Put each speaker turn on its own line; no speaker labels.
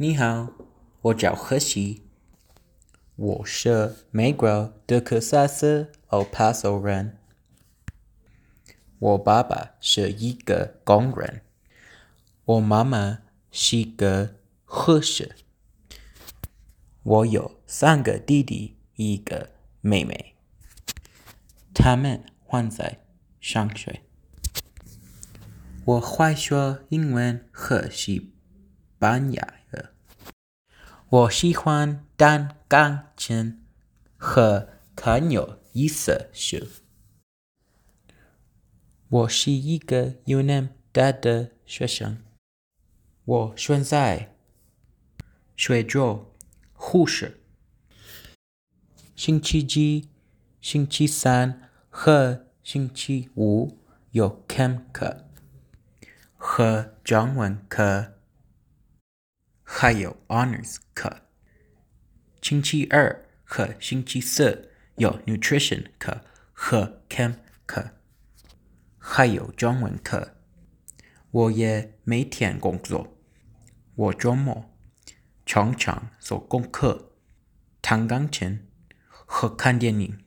你好，我叫何西，我是美国德克萨斯 El Paso 人。我爸爸是一个工人，我妈妈是一个护士。我有三个弟弟，一个妹妹，他们还在上学。我会说英文和西班牙。我喜欢弹钢琴和看有意思书。我是一个有能大的学生。我现在学做护士。星期几、星期三和星期五有课和中文课，还有 honors 课。星期二和星期四有 nutrition 课和 chem 课，还有中文课。我也每天工作，我周末常常做功课、弹钢琴和看电影。